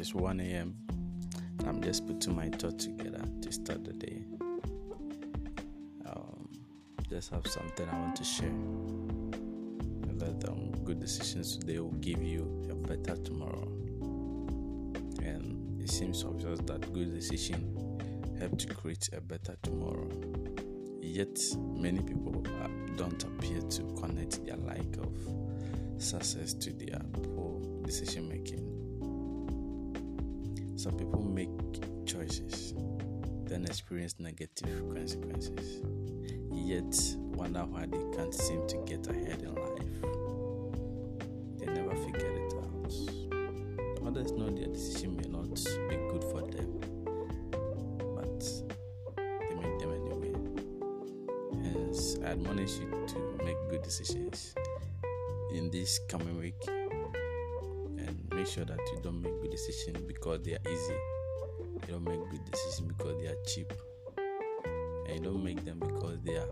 It's 1 a.m. I'm just putting my thoughts together to start the day. Um, just have something I want to share. That um, good decisions today will give you a better tomorrow. And it seems obvious that good decision help to create a better tomorrow. Yet many people don't appear to connect their lack of success to their poor decision making. Some people make choices, then experience negative consequences, yet wonder why they can't seem to get ahead in life. They never figure it out. Others know their decision may not be good for them, but they make them anyway. Hence, I admonish you to make good decisions in this coming week make sure that you don't make good decisions because they are easy. You don't make good decisions because they are cheap. And you don't make them because they are